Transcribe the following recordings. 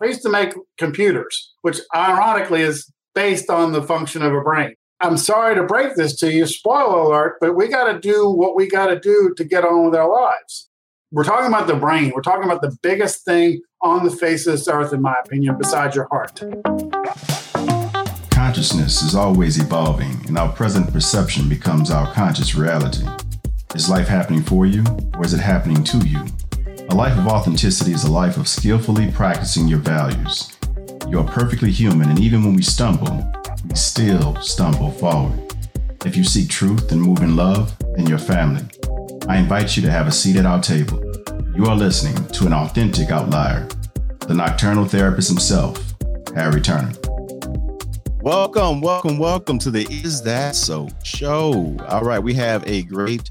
They used to make computers, which ironically is based on the function of a brain. I'm sorry to break this to you, spoiler alert, but we got to do what we got to do to get on with our lives. We're talking about the brain. We're talking about the biggest thing on the face of this earth, in my opinion, besides your heart. Consciousness is always evolving, and our present perception becomes our conscious reality. Is life happening for you, or is it happening to you? A life of authenticity is a life of skillfully practicing your values. You are perfectly human, and even when we stumble, we still stumble forward. If you seek truth and move in love, then your family. I invite you to have a seat at our table. You are listening to an authentic outlier, the nocturnal therapist himself, Harry Turner. Welcome, welcome, welcome to the Is That So show. All right, we have a great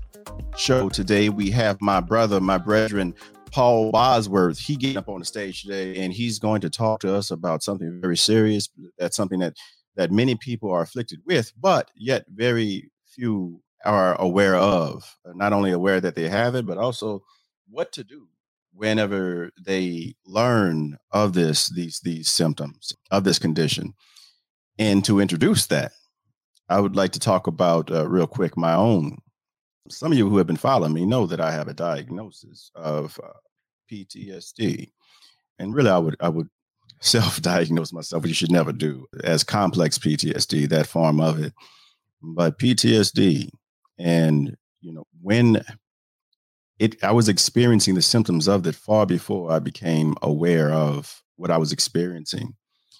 show today. We have my brother, my brethren, Paul Bosworth. He getting up on the stage today, and he's going to talk to us about something very serious. That's something that that many people are afflicted with, but yet very few are aware of, not only aware that they have it, but also what to do whenever they learn of this, these, these symptoms of this condition. And to introduce that, I would like to talk about uh, real quick my own. Some of you who have been following me know that I have a diagnosis of uh, PTSD, and really, I would I would self-diagnose myself, which you should never do, as complex PTSD, that form of it. But PTSD and you know, when it I was experiencing the symptoms of it far before I became aware of what I was experiencing.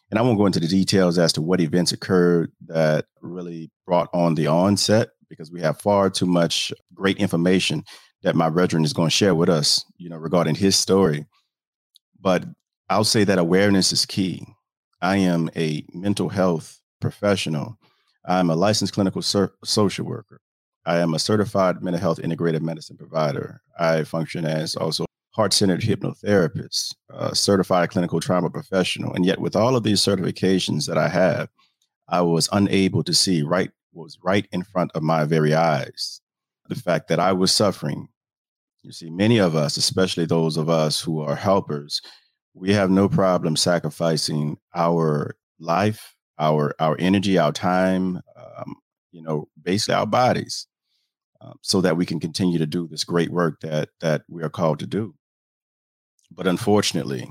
And I won't go into the details as to what events occurred that really brought on the onset because we have far too much great information that my brethren is going to share with us, you know, regarding his story. But I'll say that awareness is key. I am a mental health professional. I'm a licensed clinical ser- social worker. I am a certified mental health integrated medicine provider. I function as also heart centered hypnotherapist, certified clinical trauma professional. And yet, with all of these certifications that I have, I was unable to see right was right in front of my very eyes the fact that I was suffering. You see, many of us, especially those of us who are helpers, we have no problem sacrificing our life, our our energy, our time, um, you know, basically our bodies um, so that we can continue to do this great work that that we are called to do. But unfortunately,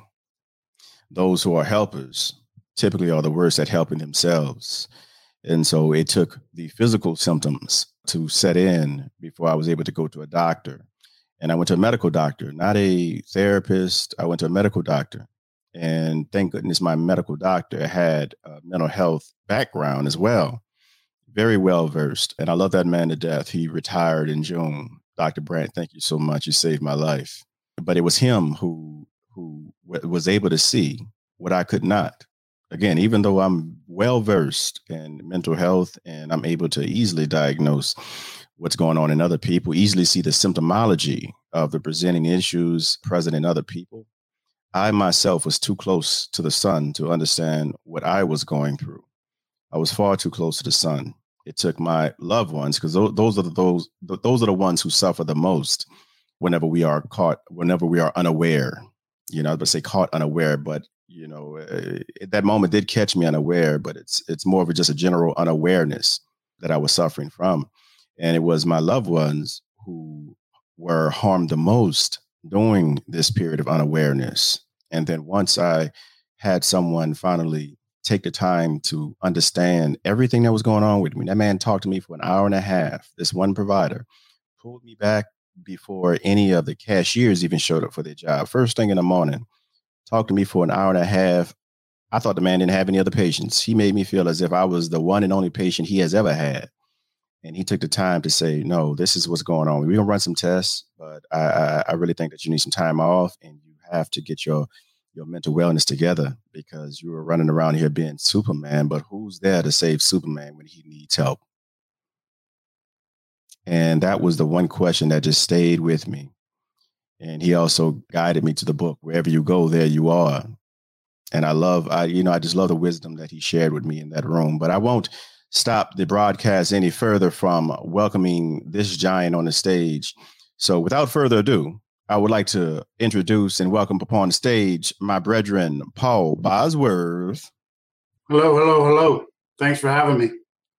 those who are helpers typically are the worst at helping themselves. And so it took the physical symptoms to set in before I was able to go to a doctor. And I went to a medical doctor, not a therapist. I went to a medical doctor. And thank goodness my medical doctor had a mental health background as well very well versed, and I love that man to death. He retired in June. Dr. Brandt, thank you so much. You saved my life. But it was him who who w- was able to see what I could not. Again, even though I'm well versed in mental health and I'm able to easily diagnose what's going on in other people, easily see the symptomology of the presenting issues present in other people, I myself was too close to the sun to understand what I was going through. I was far too close to the sun. It took my loved ones because those, are the, those those are the ones who suffer the most whenever we are caught whenever we are unaware. You know but say caught unaware but you know uh, that moment did catch me unaware but it's it's more of a, just a general unawareness that i was suffering from and it was my loved ones who were harmed the most during this period of unawareness and then once i had someone finally take the time to understand everything that was going on with me. That man talked to me for an hour and a half. This one provider pulled me back before any of the cashiers even showed up for their job. First thing in the morning, talked to me for an hour and a half. I thought the man didn't have any other patients. He made me feel as if I was the one and only patient he has ever had. And he took the time to say, no, this is what's going on. We're to run some tests, but I, I, I really think that you need some time off and you have to get your your mental wellness together because you were running around here being Superman, but who's there to save Superman when he needs help? And that was the one question that just stayed with me. And he also guided me to the book, wherever you go, there you are. And I love, I, you know, I just love the wisdom that he shared with me in that room. But I won't stop the broadcast any further from welcoming this giant on the stage. So without further ado, I would like to introduce and welcome upon the stage my brethren, Paul Bosworth. Hello, hello, hello. Thanks for having me.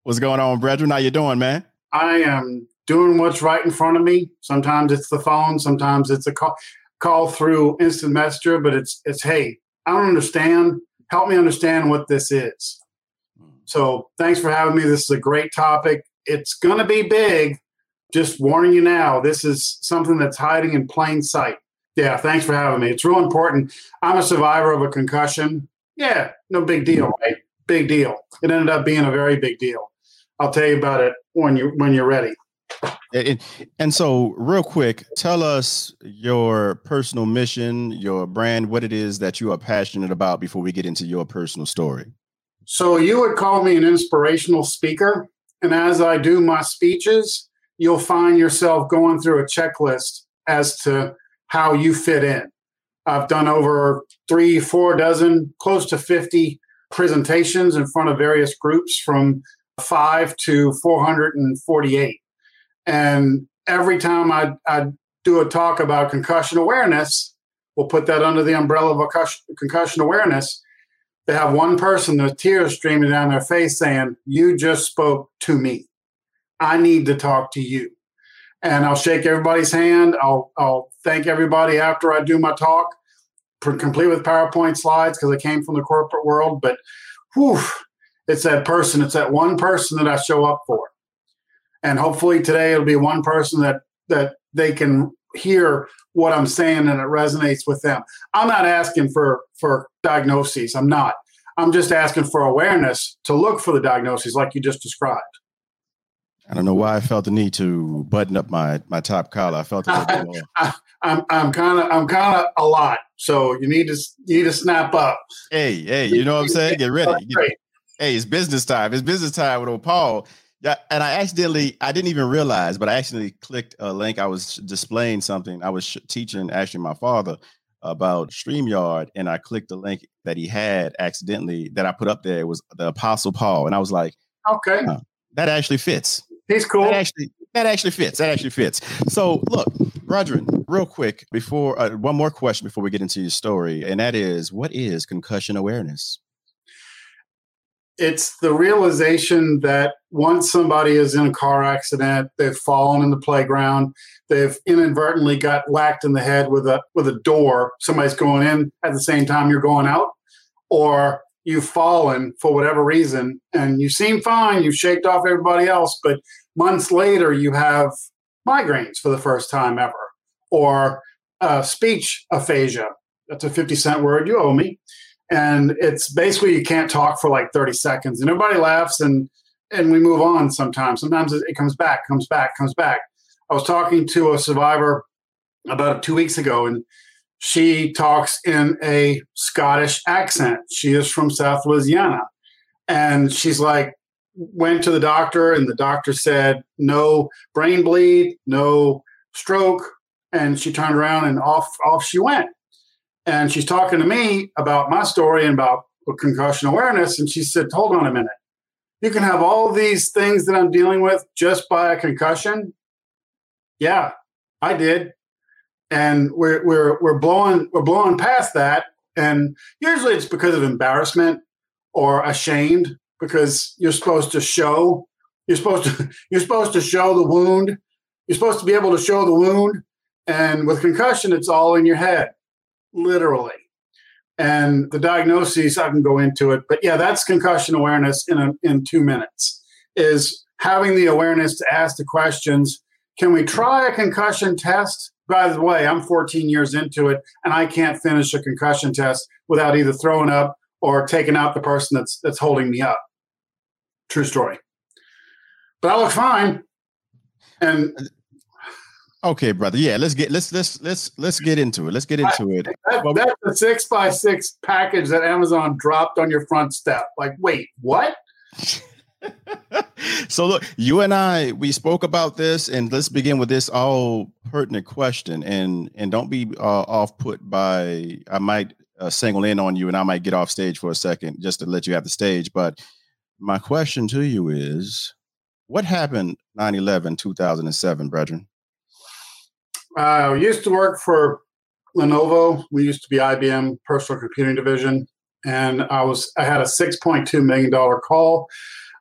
What's going on, brethren? How you doing, man? I am doing what's right in front of me. Sometimes it's the phone, sometimes it's a call, call through instant messenger, but it's it's hey, I don't understand. Help me understand what this is. So thanks for having me. This is a great topic. It's going to be big. Just warning you now, this is something that's hiding in plain sight. Yeah, thanks for having me. It's real important. I'm a survivor of a concussion. Yeah, no big deal, right? Big deal. It ended up being a very big deal. I'll tell you about it when you when you're ready. And, and so, real quick, tell us your personal mission, your brand, what it is that you are passionate about before we get into your personal story. So, you would call me an inspirational speaker. And as I do my speeches, you'll find yourself going through a checklist as to how you fit in. I've done over three, four dozen, close to 50 presentations in front of various groups from five to 448. And every time I, I do a talk about concussion awareness, we'll put that under the umbrella of concussion awareness. They have one person, the tears streaming down their face, saying, You just spoke to me. I need to talk to you. And I'll shake everybody's hand. I'll, I'll thank everybody after I do my talk, complete with PowerPoint slides because I came from the corporate world. But whew, it's that person, it's that one person that I show up for. And hopefully today it'll be one person that that they can hear what I'm saying and it resonates with them. I'm not asking for for diagnoses. I'm not. I'm just asking for awareness to look for the diagnoses like you just described. I don't know why I felt the need to button up my my top collar. I felt it. I, I'm I'm kind of I'm kind of a lot, so you need to you need to snap up. Hey, hey, you know what I'm saying? Get ready. Get, hey, it's business time. It's business time with old Paul. Yeah, and I accidentally, I didn't even realize, but I actually clicked a link. I was displaying something. I was sh- teaching actually my father about StreamYard, and I clicked the link that he had accidentally that I put up there. It was the Apostle Paul, and I was like, okay, that actually fits. He's cool. That actually, that actually fits. That actually fits. So, look, Roger, real quick before uh, one more question before we get into your story, and that is, what is concussion awareness? It's the realization that once somebody is in a car accident, they've fallen in the playground, they've inadvertently got whacked in the head with a with a door. Somebody's going in at the same time you're going out, or you've fallen for whatever reason and you seem fine, you've shaked off everybody else, but months later you have migraines for the first time ever, or uh, speech aphasia. That's a 50 cent word you owe me and it's basically you can't talk for like 30 seconds and everybody laughs and and we move on sometimes. Sometimes it comes back comes back comes back. I was talking to a survivor about two weeks ago and she talks in a scottish accent. She is from south louisiana. And she's like went to the doctor and the doctor said no brain bleed no stroke. And she turned around and off off she went and she's talking to me about my story and about concussion awareness. And she said, Hold on a minute. You can have all these things that I'm dealing with just by a concussion. Yeah, I did. And we're we're we're blowing we're blowing past that. And usually it's because of embarrassment or ashamed because you're supposed to show you're supposed to you're supposed to show the wound. You're supposed to be able to show the wound. And with concussion, it's all in your head literally. And the diagnoses, I can go into it, but yeah, that's concussion awareness in a, in two minutes. Is having the awareness to ask the questions. Can we try a concussion test? By the way, I'm 14 years into it, and I can't finish a concussion test without either throwing up or taking out the person that's that's holding me up. True story. But I look fine. And Okay, brother. Yeah, let's get let's let's let's let's get into it. Let's get into it. That, that's a six by six package that Amazon dropped on your front step. Like, wait, what? so look, you and I we spoke about this, and let's begin with this all pertinent question. And and don't be uh, off put by I might uh, single in on you, and I might get off stage for a second just to let you have the stage. But my question to you is, what happened 9-11, 2007, brethren? Uh, I used to work for Lenovo. We used to be IBM Personal Computing Division, and I was I had a six point two million dollar call.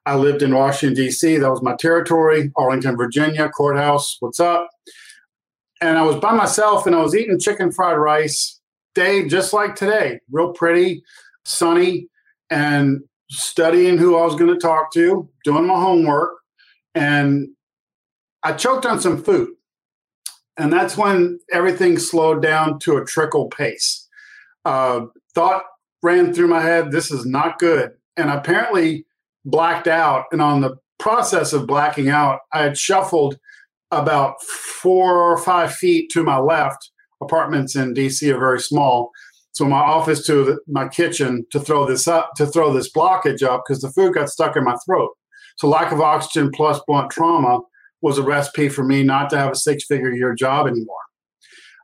I lived in Washington D.C. That was my territory. Arlington, Virginia, courthouse. What's up? And I was by myself, and I was eating chicken fried rice. Day just like today, real pretty, sunny, and studying who I was going to talk to, doing my homework, and I choked on some food. And that's when everything slowed down to a trickle pace. Uh, thought ran through my head, this is not good. And apparently blacked out. And on the process of blacking out, I had shuffled about four or five feet to my left. Apartments in DC are very small. So my office to the, my kitchen to throw this up, to throw this blockage up because the food got stuck in my throat. So lack of oxygen plus blunt trauma was a recipe for me not to have a six figure year job anymore.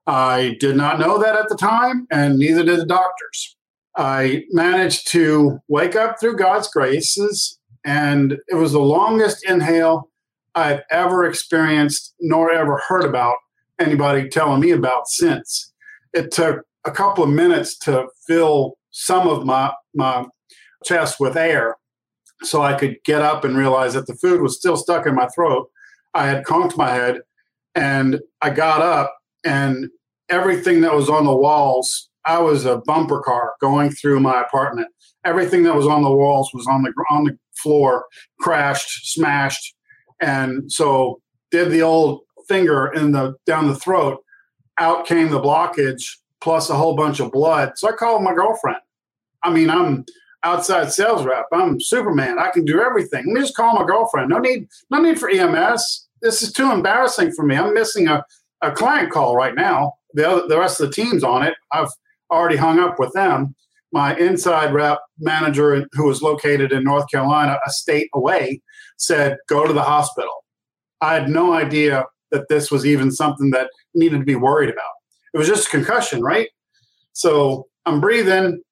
I did not know that at the time, and neither did the doctors. I managed to wake up through God's graces, and it was the longest inhale I've ever experienced nor ever heard about anybody telling me about since. It took a couple of minutes to fill some of my, my chest with air so I could get up and realize that the food was still stuck in my throat I had conked my head and I got up and everything that was on the walls, I was a bumper car going through my apartment. Everything that was on the walls was on the on the floor, crashed, smashed, and so did the old finger in the down the throat. Out came the blockage plus a whole bunch of blood. So I called my girlfriend. I mean, I'm outside sales rep. I'm Superman. I can do everything. Let me just call my girlfriend. No need, no need for EMS. This is too embarrassing for me. I'm missing a, a client call right now. The other, the rest of the team's on it. I've already hung up with them. My inside rep manager, who was located in North Carolina, a state away, said, "Go to the hospital." I had no idea that this was even something that needed to be worried about. It was just a concussion, right? So I'm breathing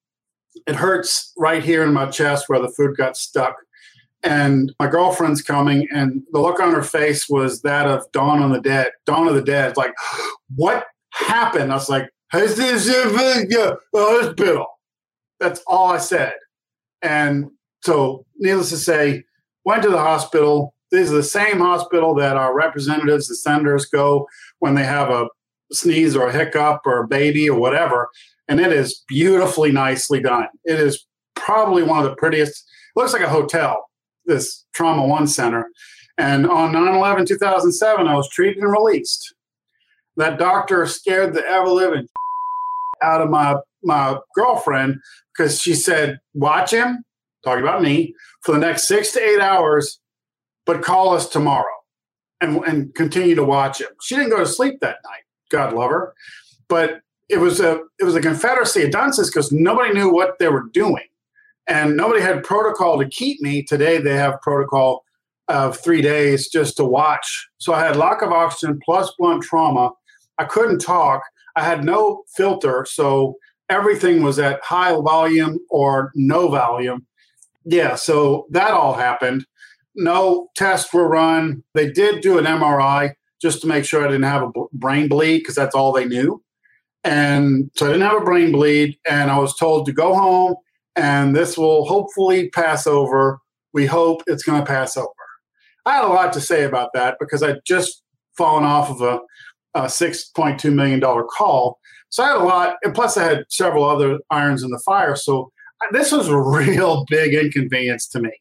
it hurts right here in my chest where the food got stuck. And my girlfriend's coming, and the look on her face was that of Dawn on the Dead. Dawn of the Dead. like, what happened? I was like, "Has this the hospital?" That's all I said. And so, needless to say, went to the hospital. This is the same hospital that our representatives, the senators, go when they have a sneeze or a hiccup or a baby or whatever and it is beautifully nicely done. It is probably one of the prettiest. looks like a hotel. This Trauma One Center, and on 9/11 2007, I was treated and released. That doctor scared the ever living out of my my girlfriend because she said, "Watch him." Talking about me for the next six to eight hours, but call us tomorrow and and continue to watch him. She didn't go to sleep that night. God love her, but it was a it was a confederacy of dunces because nobody knew what they were doing, and nobody had protocol to keep me. Today they have protocol of three days just to watch. So I had lack of oxygen plus blunt trauma. I couldn't talk. I had no filter, so everything was at high volume or no volume. Yeah, so that all happened. No tests were run. They did do an MRI just to make sure I didn't have a brain bleed because that's all they knew. And so I didn't have a brain bleed, and I was told to go home, and this will hopefully pass over. We hope it's going to pass over. I had a lot to say about that because I'd just fallen off of a, a $6.2 million call. So I had a lot, and plus I had several other irons in the fire. So this was a real big inconvenience to me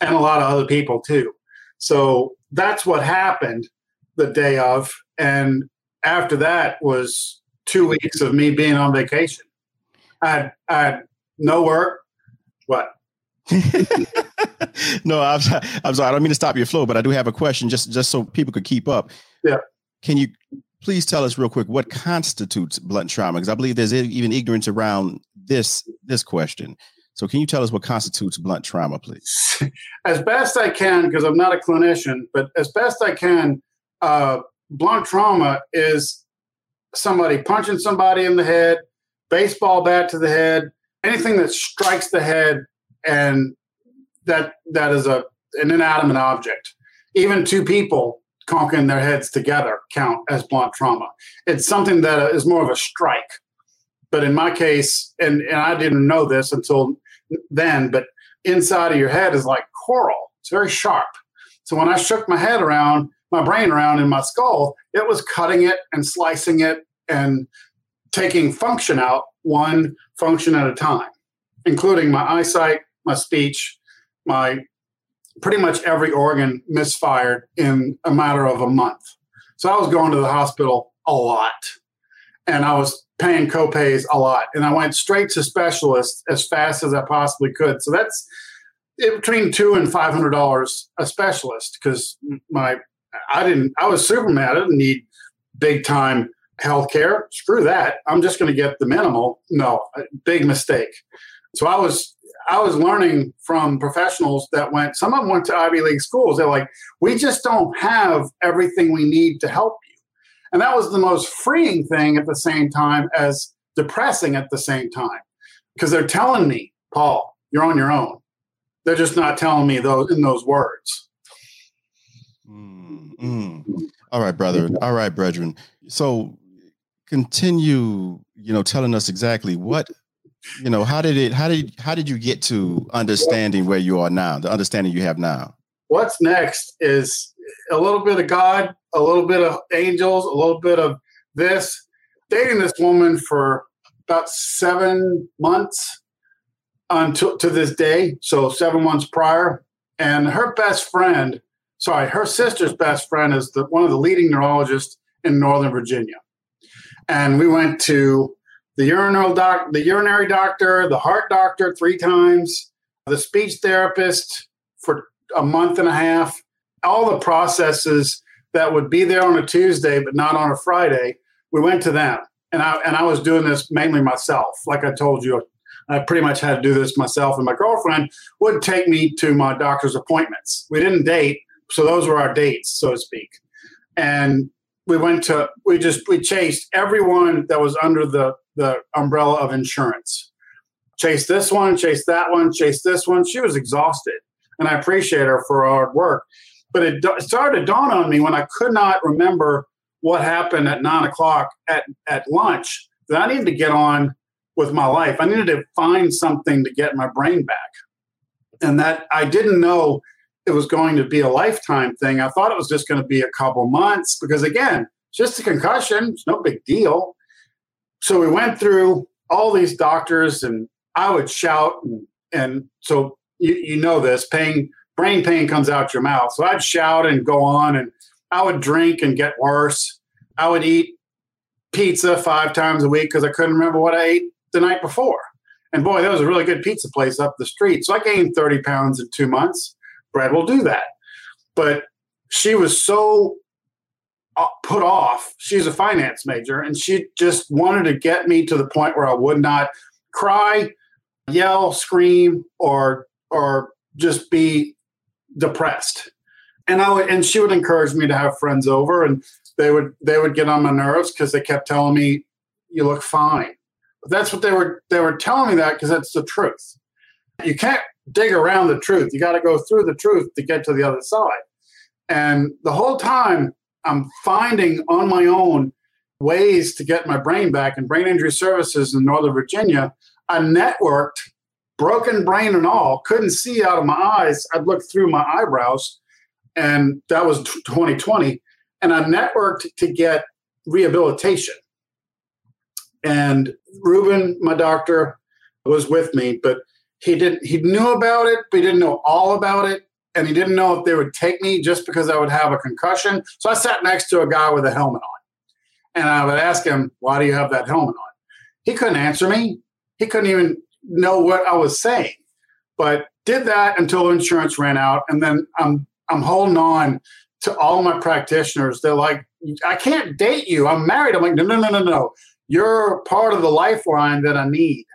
and a lot of other people too. So that's what happened the day of. And after that was two weeks of me being on vacation. I had, I no work. What? no, I'm, I'm sorry. I don't mean to stop your flow, but I do have a question just, just so people could keep up. Yeah. Can you please tell us real quick what constitutes blunt trauma? Because I believe there's even ignorance around this this question. So can you tell us what constitutes blunt trauma, please? As best I can, because I'm not a clinician, but as best I can, uh, blunt trauma is somebody punching somebody in the head, baseball bat to the head, anything that strikes the head, and that that is a an inanimate object. Even two people conking their heads together count as blunt trauma. It's something that is more of a strike. But in my case, and, and I didn't know this until then, but inside of your head is like coral. It's very sharp. So when I shook my head around, my brain around in my skull, it was cutting it and slicing it and taking function out one function at a time, including my eyesight, my speech, my pretty much every organ misfired in a matter of a month. So I was going to the hospital a lot and I was paying copays a lot. And I went straight to specialists as fast as I possibly could. So that's between two and five hundred dollars a specialist because my I didn't I was Superman. I didn't need big time health care. Screw that. I'm just going to get the minimal. No, big mistake. So I was I was learning from professionals that went, some of them went to Ivy League schools. They're like, we just don't have everything we need to help you. And that was the most freeing thing at the same time as depressing at the same time. Because they're telling me, Paul, you're on your own. They're just not telling me those in those words. Mm-hmm. All right, brother. All right, brethren. So continue, you know, telling us exactly what you know how did it how did how did you get to understanding where you are now the understanding you have now what's next is a little bit of god a little bit of angels a little bit of this dating this woman for about seven months until to this day so seven months prior and her best friend sorry her sister's best friend is the, one of the leading neurologists in northern virginia and we went to the urinary doc, the urinary doctor, the heart doctor three times, the speech therapist for a month and a half, all the processes that would be there on a Tuesday but not on a Friday. We went to them, and I and I was doing this mainly myself. Like I told you, I pretty much had to do this myself. And my girlfriend would take me to my doctor's appointments. We didn't date, so those were our dates, so to speak. And we went to we just we chased everyone that was under the the umbrella of insurance. Chase this one, chase that one, chase this one. She was exhausted, and I appreciate her for her hard work. But it started to dawn on me when I could not remember what happened at nine o'clock at, at lunch that I needed to get on with my life. I needed to find something to get my brain back. And that I didn't know it was going to be a lifetime thing. I thought it was just going to be a couple months because, again, just a concussion, it's no big deal. So we went through all these doctors, and I would shout, and, and so you, you know this pain, brain pain comes out your mouth. So I'd shout and go on, and I would drink and get worse. I would eat pizza five times a week because I couldn't remember what I ate the night before. And boy, that was a really good pizza place up the street. So I gained 30 pounds in two months. Brad will do that. But she was so uh, put off. She's a finance major, and she just wanted to get me to the point where I would not cry, yell, scream, or or just be depressed. And I would, and she would encourage me to have friends over, and they would they would get on my nerves because they kept telling me, "You look fine." But that's what they were they were telling me that because that's the truth. You can't dig around the truth. You got to go through the truth to get to the other side. And the whole time, I'm finding on my own ways to get my brain back. And brain injury services in Northern Virginia, I networked, broken brain and all, couldn't see out of my eyes. I'd look through my eyebrows, and that was 2020. And I networked to get rehabilitation. And Ruben, my doctor, was with me, but he didn't he knew about it, but he didn't know all about it and he didn't know if they would take me just because I would have a concussion. So I sat next to a guy with a helmet on. And I would ask him, Why do you have that helmet on? He couldn't answer me. He couldn't even know what I was saying. But did that until insurance ran out. And then I'm I'm holding on to all my practitioners. They're like, I can't date you. I'm married. I'm like, no, no, no, no, no. You're part of the lifeline that I need.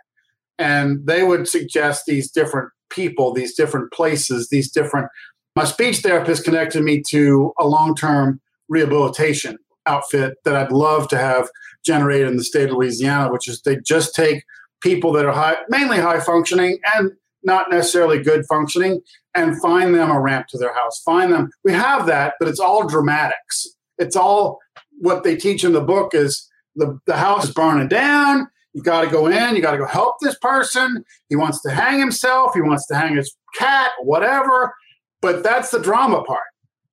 And they would suggest these different people, these different places, these different. My speech therapist connected me to a long term rehabilitation outfit that I'd love to have generated in the state of Louisiana, which is they just take people that are high, mainly high functioning and not necessarily good functioning, and find them a ramp to their house. Find them. We have that, but it's all dramatics. It's all what they teach in the book is the, the house burning down. You got to go in. You got to go help this person. He wants to hang himself. He wants to hang his cat, whatever. But that's the drama part.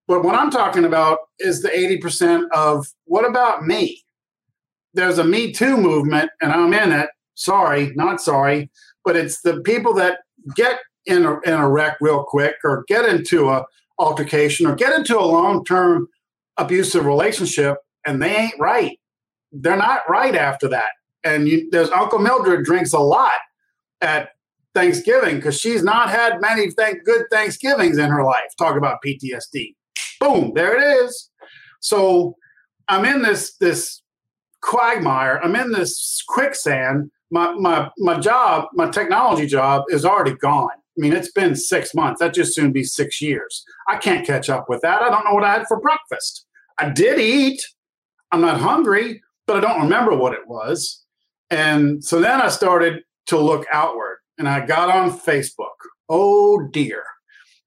But what I'm talking about is the 80% of what about me? There's a Me Too movement, and I'm in it. Sorry, not sorry. But it's the people that get in a, in a wreck real quick or get into a altercation or get into a long-term abusive relationship and they ain't right. They're not right after that. And you, there's Uncle Mildred drinks a lot at Thanksgiving because she's not had many thank, good Thanksgivings in her life. Talk about PTSD. Boom, there it is. So I'm in this this quagmire. I'm in this quicksand. My my my job, my technology job, is already gone. I mean, it's been six months. That just soon be six years. I can't catch up with that. I don't know what I had for breakfast. I did eat. I'm not hungry, but I don't remember what it was. And so then I started to look outward and I got on Facebook. Oh dear.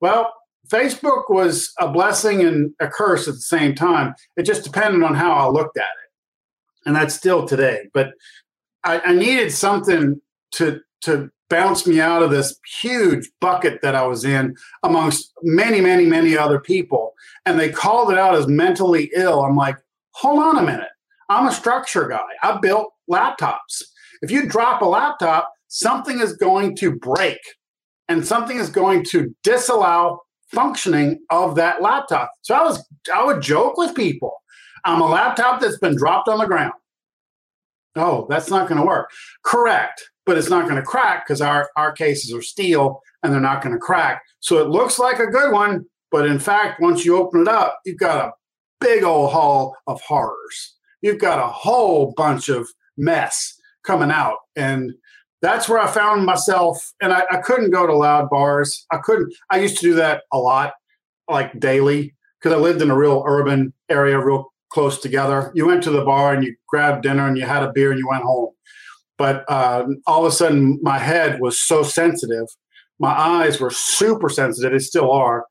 Well, Facebook was a blessing and a curse at the same time. It just depended on how I looked at it. And that's still today. But I, I needed something to to bounce me out of this huge bucket that I was in amongst many, many, many other people. And they called it out as mentally ill. I'm like, hold on a minute. I'm a structure guy. I built laptops. If you drop a laptop, something is going to break and something is going to disallow functioning of that laptop. So I was I would joke with people. I'm a laptop that's been dropped on the ground. Oh, that's not going to work. Correct, but it's not going to crack because our our cases are steel and they're not going to crack. So it looks like a good one, but in fact, once you open it up, you've got a big old hall of horrors. You've got a whole bunch of mess coming out. And that's where I found myself. And I, I couldn't go to loud bars. I couldn't, I used to do that a lot, like daily, because I lived in a real urban area, real close together. You went to the bar and you grabbed dinner and you had a beer and you went home. But uh, all of a sudden, my head was so sensitive. My eyes were super sensitive. They still are.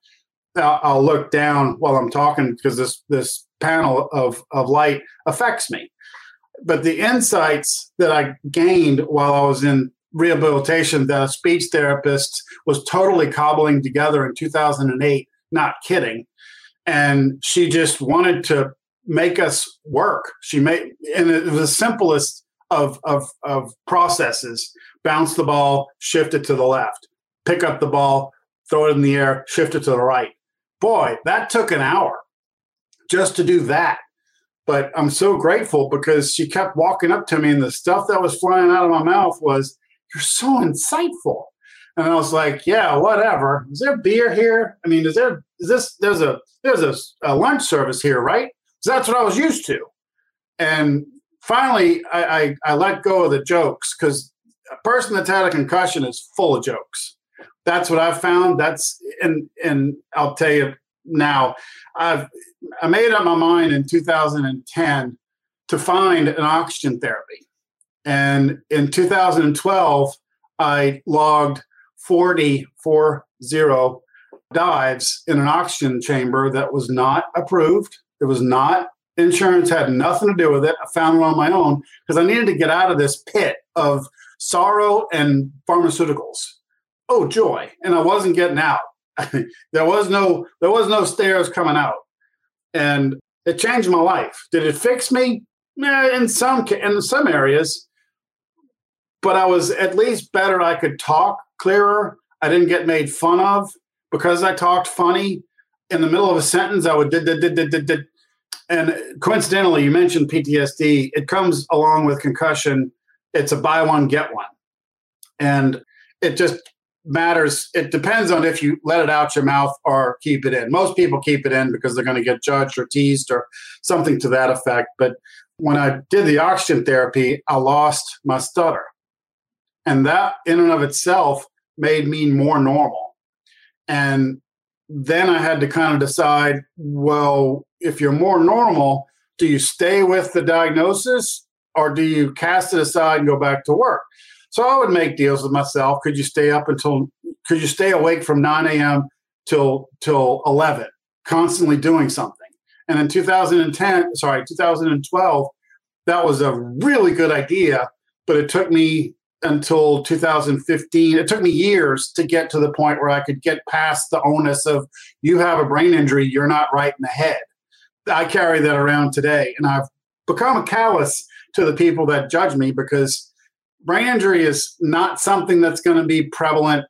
I'll, I'll look down while I'm talking because this this panel of of light affects me. But the insights that I gained while I was in rehabilitation that a speech therapist was totally cobbling together in 2008, not kidding. And she just wanted to make us work. She made, and it was the simplest of, of, of processes bounce the ball, shift it to the left, pick up the ball, throw it in the air, shift it to the right boy, that took an hour just to do that. But I'm so grateful because she kept walking up to me, and the stuff that was flying out of my mouth was, You're so insightful. And I was like, Yeah, whatever. Is there beer here? I mean, is there, is this, there's a, there's a, a lunch service here, right? So that's what I was used to. And finally, I, I, I let go of the jokes because a person that's had a concussion is full of jokes that's what I've found. That's and and I'll tell you now, I've I made up my mind in 2010 to find an oxygen therapy, and in 2012 I logged 40 four zero dives in an oxygen chamber that was not approved. It was not insurance had nothing to do with it. I found it on my own because I needed to get out of this pit of sorrow and pharmaceuticals. Oh joy. And i wasn't getting out. There was no there was no stairs coming out and it changed my life. Did it fix me? In some in some areas but i was at least better. I could talk clearer. I didn't get made fun of. Because i talked funny in the middle of a sentence i would did did did did did and coincidentally you mentioned ptsd it comes along with concussion. It's a buy one get one. And it just matters. It depends on if you let it out your mouth or keep it in. Most people keep it in because they're going to get judged or teased or something to that effect. But when I did the oxygen therapy, I lost my stutter. And that, in and of itself, made me more normal. And then I had to kind of decide well, if you're more normal, do you stay with the diagnosis or do you cast it aside and go back to work? So I would make deals with myself. Could you stay up until could you stay awake from 9 a.m. till till 11, constantly doing something? And in 2010, sorry, 2012, that was a really good idea, but it took me until 2015. It took me years to get to the point where I could get past the onus of you have a brain injury, you're not right in the head. I carry that around today, and I've become callous to the people that judge me because brain injury is not something that's going to be prevalent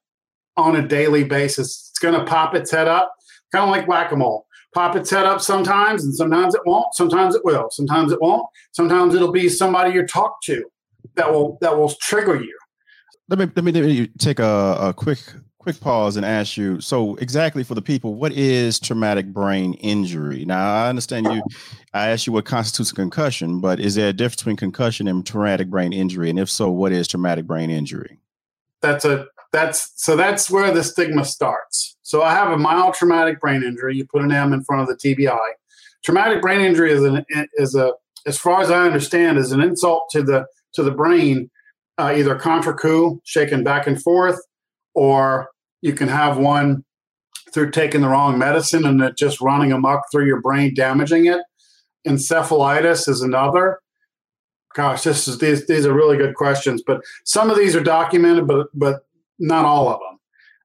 on a daily basis. It's going to pop its head up, kind of like whack a mole. Pop its head up sometimes, and sometimes it won't. Sometimes it will. Sometimes it won't. Sometimes it'll be somebody you talk to that will that will trigger you. Let me let me, let me take a, a quick quick pause and ask you so exactly for the people what is traumatic brain injury? Now i understand you i asked you what constitutes a concussion but is there a difference between concussion and traumatic brain injury? And if so what is traumatic brain injury? That's a that's so that's where the stigma starts. So i have a mild traumatic brain injury. You put an m in front of the tbi traumatic brain injury is an is a as far as i understand is an insult to the to the brain uh, either contrecoup shaken back and forth or you can have one through taking the wrong medicine and it just running amok through your brain, damaging it. Encephalitis is another. Gosh, this is these these are really good questions, but some of these are documented, but but not all of them.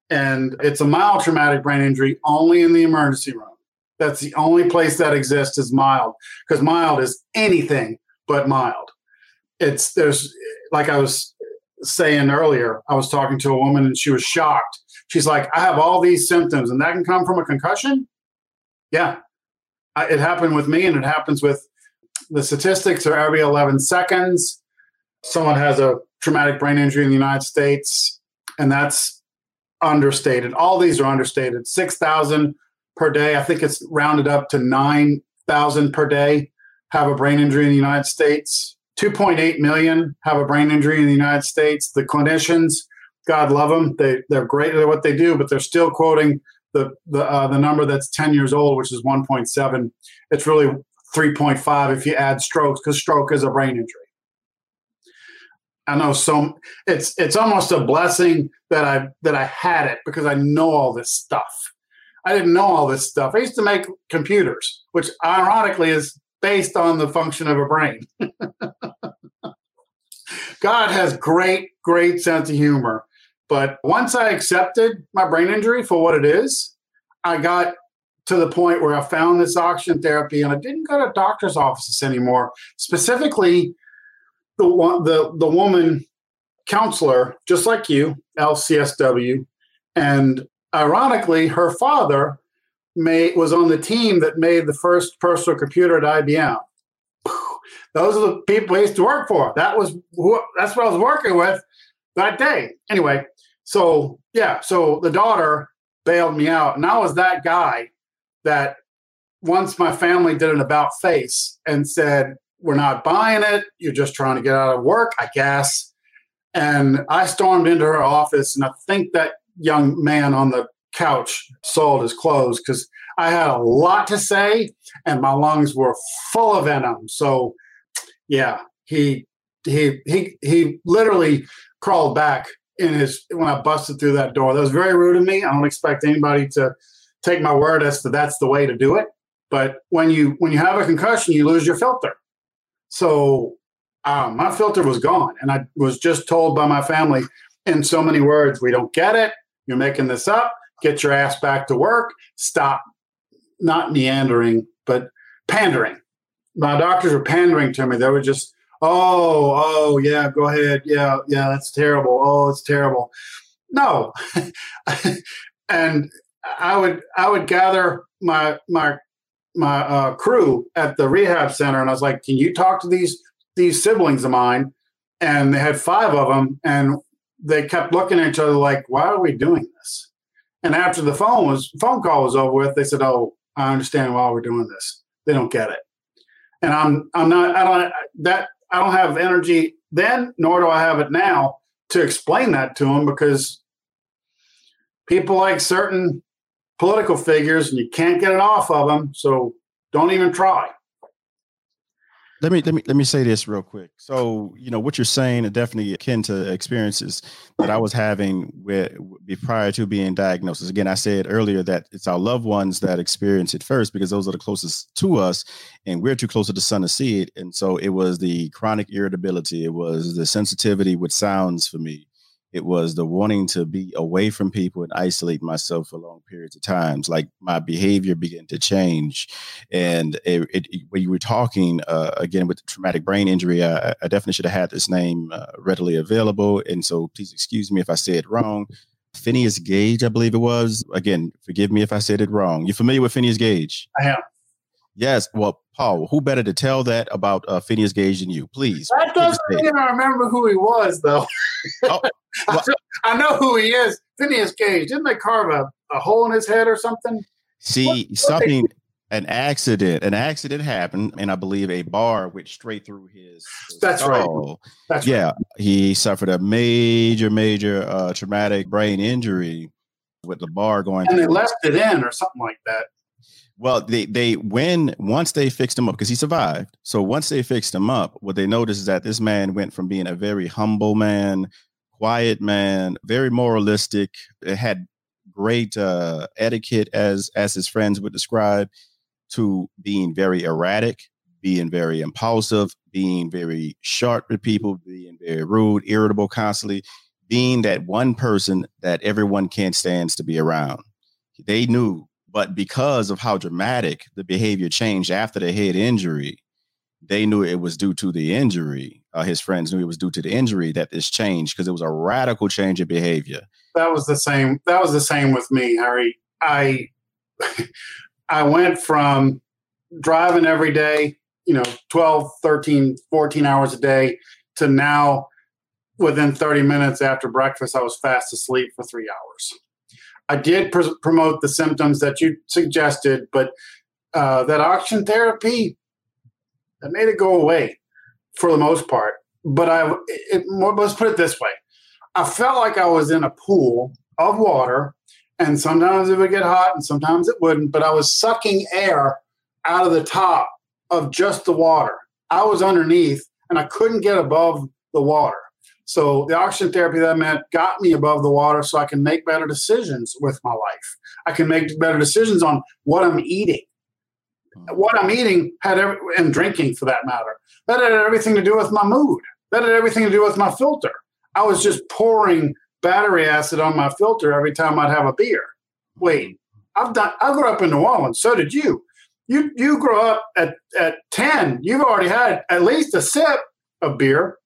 And it's a mild traumatic brain injury only in the emergency room. That's the only place that exists is mild because mild is anything but mild. It's there's like I was saying earlier, I was talking to a woman and she was shocked She's like, I have all these symptoms, and that can come from a concussion. Yeah, I, it happened with me, and it happens with the statistics are every 11 seconds. Someone has a traumatic brain injury in the United States, and that's understated. All these are understated. 6,000 per day. I think it's rounded up to 9,000 per day have a brain injury in the United States. 2.8 million have a brain injury in the United States. The clinicians God love them. They they're great at what they do, but they're still quoting the the uh, the number that's 10 years old, which is 1.7. It's really 3.5 if you add strokes, because stroke is a brain injury. I know so it's it's almost a blessing that I that I had it because I know all this stuff. I didn't know all this stuff. I used to make computers, which ironically is based on the function of a brain. God has great, great sense of humor. But once I accepted my brain injury for what it is, I got to the point where I found this oxygen therapy and I didn't go to doctor's offices anymore. Specifically, the the, the woman counselor, just like you, LCSW, and ironically, her father made, was on the team that made the first personal computer at IBM. Those are the people I used to work for. That was who, that's what I was working with that day. Anyway, so yeah, so the daughter bailed me out, and I was that guy that once my family did an about face and said, "We're not buying it. You're just trying to get out of work, I guess." And I stormed into her office, and I think that young man on the couch sold his clothes because I had a lot to say, and my lungs were full of venom. So, yeah, he he he he literally crawled back in his when I busted through that door. That was very rude of me. I don't expect anybody to take my word as to that's the way to do it. But when you when you have a concussion, you lose your filter. So um, my filter was gone, and I was just told by my family in so many words, "We don't get it. You're making this up. Get your ass back to work. Stop, not meandering, but pandering." My doctors were pandering to me. They were just oh, oh, yeah, go ahead. Yeah, yeah, that's terrible. Oh, it's terrible. No. and I would I would gather my my my uh, crew at the rehab center, and I was like, "Can you talk to these these siblings of mine?" And they had five of them, and they kept looking at each other like, "Why are we doing this?" And after the phone was phone call was over with, they said, "Oh, I understand why we're doing this. They don't get it." And I'm I'm not I don't that I don't have energy then, nor do I have it now to explain that to them because people like certain political figures and you can't get it off of them. So don't even try. Let me let me let me say this real quick. So, you know, what you're saying is definitely akin to experiences that I was having with prior to being diagnosed. Again, I said earlier that it's our loved ones that experience it first because those are the closest to us, and we're too close to the sun to see it. And so it was the chronic irritability, it was the sensitivity with sounds for me, it was the wanting to be away from people and isolate myself for long periods of times. Like my behavior began to change, and it, it, when you were talking uh, again with the traumatic brain injury, I, I definitely should have had this name uh, readily available, and so please excuse me if I say it wrong. Phineas Gage, I believe it was. Again, forgive me if I said it wrong. You familiar with Phineas Gage? I am. Yes. Well, Paul, who better to tell that about uh, Phineas Gage than you? Please. That doesn't mean I remember who he was, though. oh, well, I know who he is. Phineas Gage. Didn't they carve a, a hole in his head or something? See, what, something, an accident, an accident happened, and I believe a bar went straight through his. his That's skull. right. That's yeah, right. he suffered a major, major uh, traumatic brain injury with the bar going. And they left it in or something like that. Well, they they when once they fixed him up because he survived. So once they fixed him up, what they noticed is that this man went from being a very humble man, quiet man, very moralistic, had great uh, etiquette as as his friends would describe, to being very erratic, being very impulsive, being very sharp with people, being very rude, irritable constantly, being that one person that everyone can't stands to be around. They knew but because of how dramatic the behavior changed after the head injury, they knew it was due to the injury. Uh, his friends knew it was due to the injury that this changed because it was a radical change in behavior. That was the same. That was the same with me, Harry. I I went from driving every day, you know, 12, 13, 14 hours a day to now within 30 minutes after breakfast, I was fast asleep for three hours. I did pr- promote the symptoms that you suggested, but uh, that oxygen therapy that made it go away for the most part. But I, it, let's put it this way: I felt like I was in a pool of water, and sometimes it would get hot, and sometimes it wouldn't. But I was sucking air out of the top of just the water. I was underneath, and I couldn't get above the water. So the oxygen therapy that I meant got me above the water so I can make better decisions with my life. I can make better decisions on what I'm eating. What I'm eating had every, and drinking for that matter. That had everything to do with my mood. That had everything to do with my filter. I was just pouring battery acid on my filter every time I'd have a beer. Wait, I've done I grew up in New Orleans, so did you. You you grew up at, at 10, you've already had at least a sip of beer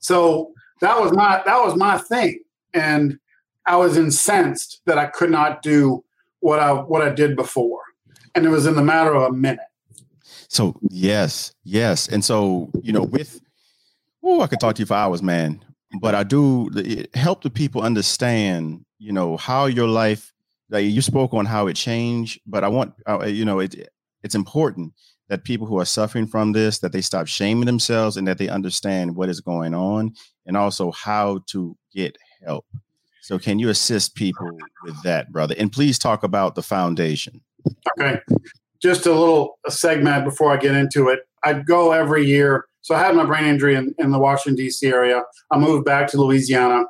so that was my that was my thing, and I was incensed that I could not do what I what I did before, and it was in the matter of a minute. So yes, yes, and so you know, with oh, I could talk to you for hours, man. But I do help the people understand, you know, how your life. Like you spoke on how it changed, but I want, uh, you know, it it's important that people who are suffering from this that they stop shaming themselves and that they understand what is going on and also how to get help. So can you assist people with that brother? And please talk about the foundation. Okay. Just a little segment before i get into it. I go every year. So i had my brain injury in, in the washington d.c area. I moved back to louisiana.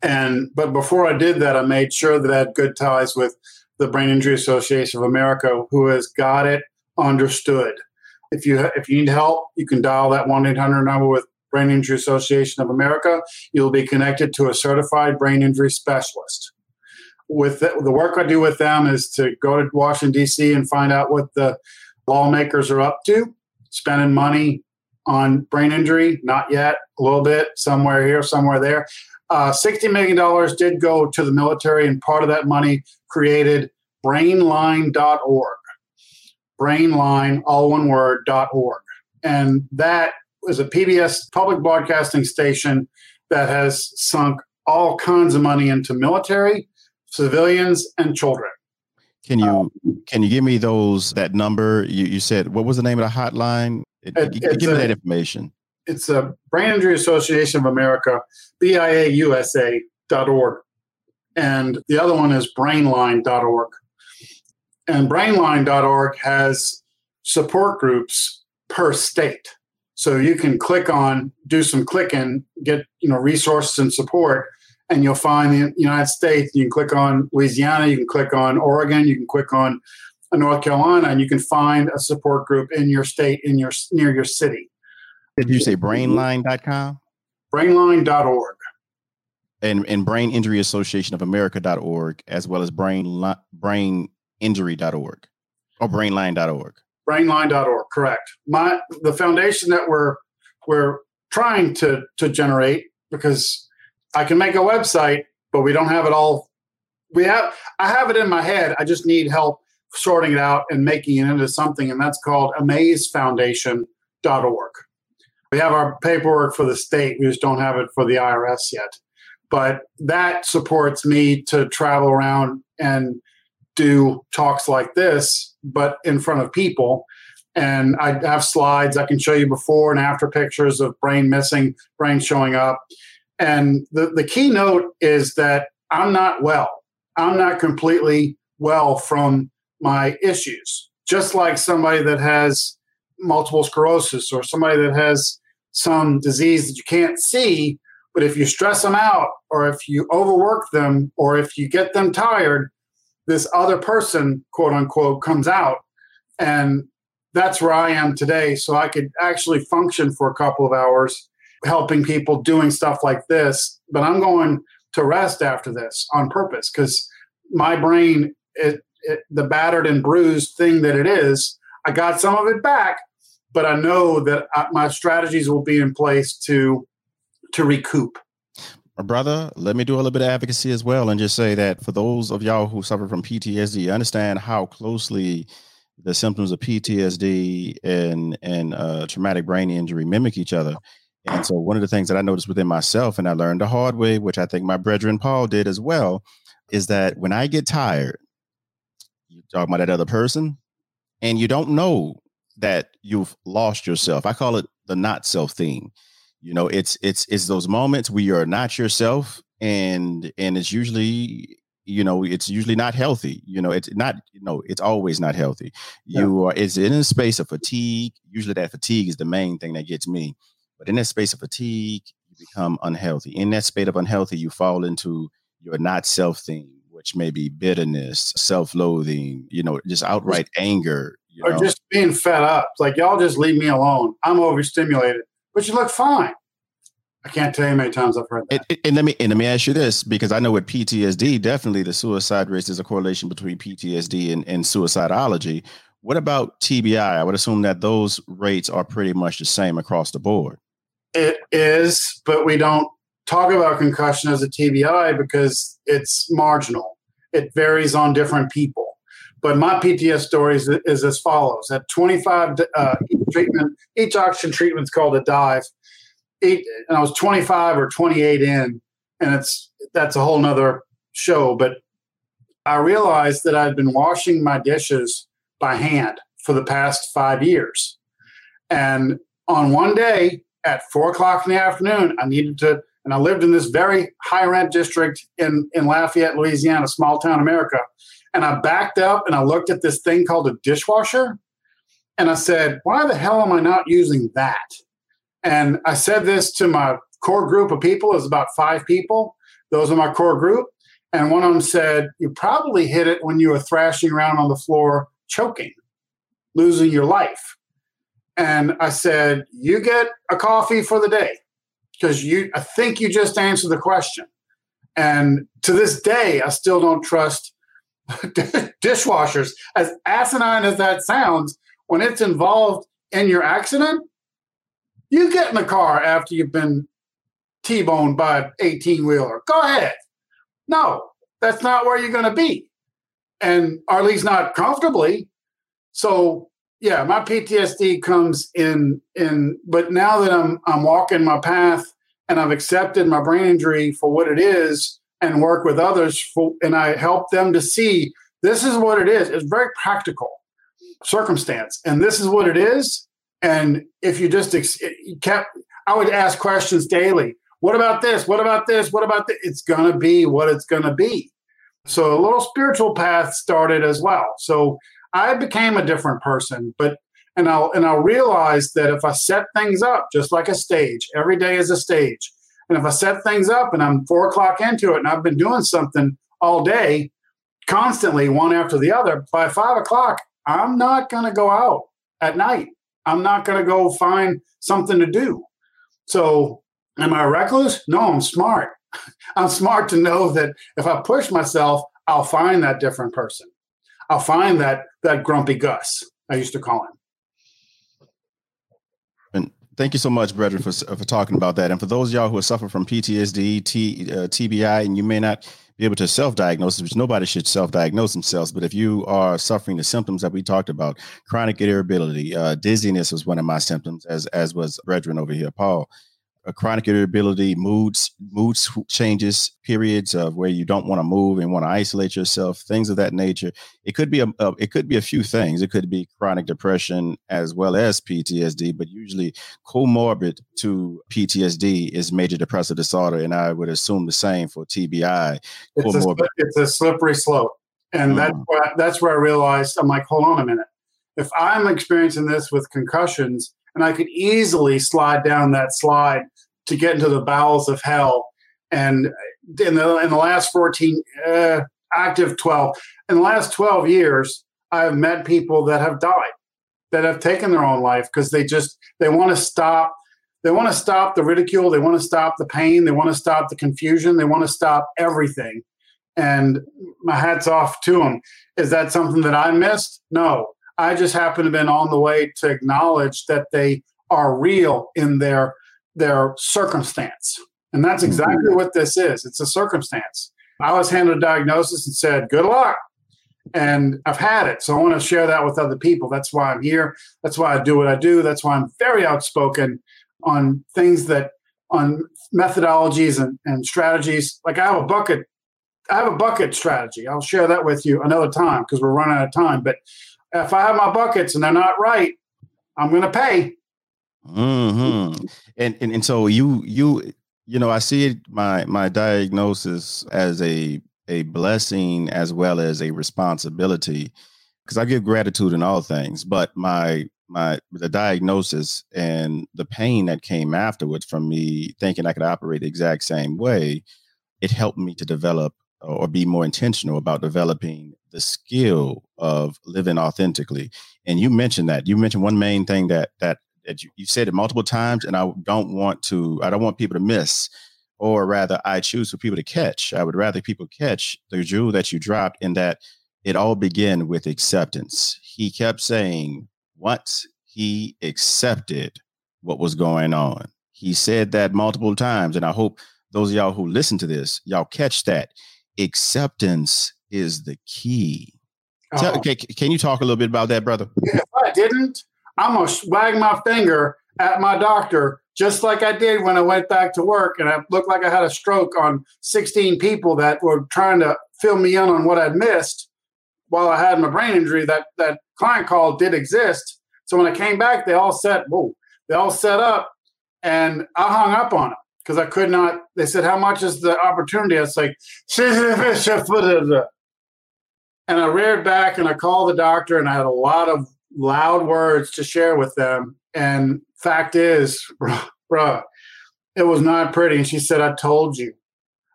And but before i did that i made sure that i had good ties with the brain injury association of america who has got it understood. If you if you need help, you can dial that one eight hundred number with Brain Injury Association of America. You'll be connected to a certified brain injury specialist. With the, the work I do with them is to go to Washington D.C. and find out what the lawmakers are up to, spending money on brain injury. Not yet, a little bit, somewhere here, somewhere there. Uh, $60 million did go to the military, and part of that money created brainline.org brainline, all one word, dot .org. And that is a PBS public broadcasting station that has sunk all kinds of money into military, civilians, and children. Can you um, can you give me those that number? You, you said what was the name of the hotline? It, it, give me that information. It's a Brain Injury Association of America, BIAUSA.org. And the other one is brainline.org. And brainline.org has support groups per state. So you can click on, do some clicking, get you know resources and support, and you'll find the United States. You can click on Louisiana, you can click on Oregon, you can click on North Carolina, and you can find a support group in your state, in your near your city. Did you say brainline.com? Brainline.org. And, and Brain Injury Association of America.org, as well as brain, braininjury.org or brainline.org. Brainline.org, correct. My the foundation that we're we're trying to to generate because I can make a website, but we don't have it all. We have I have it in my head. I just need help sorting it out and making it into something, and that's called amazefoundation.org. We have our paperwork for the state, we just don't have it for the IRS yet. But that supports me to travel around and do talks like this, but in front of people. And I have slides I can show you before and after pictures of brain missing, brain showing up. And the, the keynote is that I'm not well. I'm not completely well from my issues. Just like somebody that has multiple sclerosis or somebody that has some disease that you can't see, but if you stress them out or if you overwork them or if you get them tired, this other person, quote unquote, comes out. And that's where I am today. So I could actually function for a couple of hours helping people doing stuff like this. But I'm going to rest after this on purpose because my brain, it, it, the battered and bruised thing that it is, I got some of it back, but I know that I, my strategies will be in place to to recoup. Brother, let me do a little bit of advocacy as well and just say that for those of y'all who suffer from PTSD, understand how closely the symptoms of PTSD and and uh, traumatic brain injury mimic each other. And so, one of the things that I noticed within myself, and I learned the hard way, which I think my brethren Paul did as well, is that when I get tired, you talk about that other person, and you don't know that you've lost yourself. I call it the not self theme. You know, it's it's it's those moments where you're not yourself, and and it's usually you know it's usually not healthy you know it's not you know it's always not healthy. You yeah. are it's in a space of fatigue usually that fatigue is the main thing that gets me but in that space of fatigue you become unhealthy. In that state of unhealthy you fall into your not self thing which may be bitterness self-loathing you know just outright anger you or know? just being fed up. Like y'all just leave me alone. I'm overstimulated but you look fine I can't tell you how many times I've heard that. And, and, let me and let me ask you this because I know with PTSD, definitely the suicide rate is a correlation between PTSD and, and suicidology. What about TBI? I would assume that those rates are pretty much the same across the board. It is, but we don't talk about concussion as a TBI because it's marginal. It varies on different people. But my PTS story is, is as follows: at 25 uh, each treatment, each oxygen treatment is called a dive eight, and I was 25 or 28 in, and it's that's a whole nother show. But I realized that I'd been washing my dishes by hand for the past five years. And on one day at four o'clock in the afternoon, I needed to, and I lived in this very high rent district in, in Lafayette, Louisiana, small town America. And I backed up and I looked at this thing called a dishwasher. And I said, why the hell am I not using that? And I said this to my core group of people, is about five people. Those are my core group. And one of them said, You probably hit it when you were thrashing around on the floor, choking, losing your life. And I said, You get a coffee for the day because you, I think you just answered the question. And to this day, I still don't trust dishwashers. As asinine as that sounds, when it's involved in your accident, you get in the car after you've been T-boned by an 18 wheeler. Go ahead. No, that's not where you're going to be. And or at least not comfortably. So yeah, my PTSD comes in in but now that I'm I'm walking my path and I've accepted my brain injury for what it is and work with others for and I help them to see this is what it is. It's very practical circumstance. And this is what it is. And if you just ex- kept, I would ask questions daily. What about this? What about this? What about this? It's going to be what it's going to be. So a little spiritual path started as well. So I became a different person, but and I'll and I'll realize that if I set things up just like a stage, every day is a stage, And if I set things up and I'm four o'clock into it and I've been doing something all day, constantly, one after the other, by five o'clock, I'm not going to go out at night. I'm not going to go find something to do. So, am I reckless? No, I'm smart. I'm smart to know that if I push myself, I'll find that different person. I'll find that that grumpy Gus. I used to call him. Thank you so much, brethren, for for talking about that. And for those y'all who are suffering from PTSD, T, uh, TBI, and you may not be able to self-diagnose, which nobody should self-diagnose themselves. But if you are suffering the symptoms that we talked about, chronic irritability, uh, dizziness was one of my symptoms, as as was brethren over here, Paul a chronic irritability, moods, moods changes, periods of where you don't want to move and want to isolate yourself, things of that nature. It could be a, a, it could be a few things. It could be chronic depression as well as PTSD, but usually comorbid to PTSD is major depressive disorder, and I would assume the same for TBI. It's, a, it's a, slippery slope, and mm. that's where, that's where I realized I'm like, hold on a minute. If I'm experiencing this with concussions and I could easily slide down that slide to get into the bowels of hell. And in the in the last 14 uh, active 12 in the last 12 years, I've met people that have died, that have taken their own life because they just they want to stop they want to stop the ridicule, they want to stop the pain, they want to stop the confusion, they want to stop everything. And my hats off to them. Is that something that I missed? No. I just happen to have been on the way to acknowledge that they are real in their their circumstance. And that's mm-hmm. exactly what this is. It's a circumstance. I was handed a diagnosis and said, good luck. And I've had it. So I want to share that with other people. That's why I'm here. That's why I do what I do. That's why I'm very outspoken on things that, on methodologies and, and strategies. Like I have a bucket, I have a bucket strategy. I'll share that with you another time because we're running out of time. But if I have my buckets and they're not right, I'm going to pay. Mm-hmm. And, and and so you you you know I see it, my my diagnosis as a a blessing as well as a responsibility because I give gratitude in all things. But my my the diagnosis and the pain that came afterwards from me thinking I could operate the exact same way, it helped me to develop or be more intentional about developing the skill of living authentically. And you mentioned that. You mentioned one main thing that that that you, you said it multiple times, and I don't want to. I don't want people to miss, or rather, I choose for people to catch. I would rather people catch the jewel that you dropped in that it all began with acceptance. He kept saying, once he accepted what was going on, he said that multiple times, and I hope those of y'all who listen to this, y'all catch that acceptance is the key. Tell, okay, oh. can you talk a little bit about that, brother? If I didn't, I'm gonna wag my finger at my doctor just like I did when I went back to work and I looked like I had a stroke on 16 people that were trying to fill me in on what I'd missed while I had my brain injury. That that client call did exist. So when I came back, they all set whoa, they all set up, and I hung up on them because I could not. They said, "How much is the opportunity?" I was like, and I reared back and I called the doctor and I had a lot of loud words to share with them. And fact is, bruh, it was not pretty. And she said, I told you.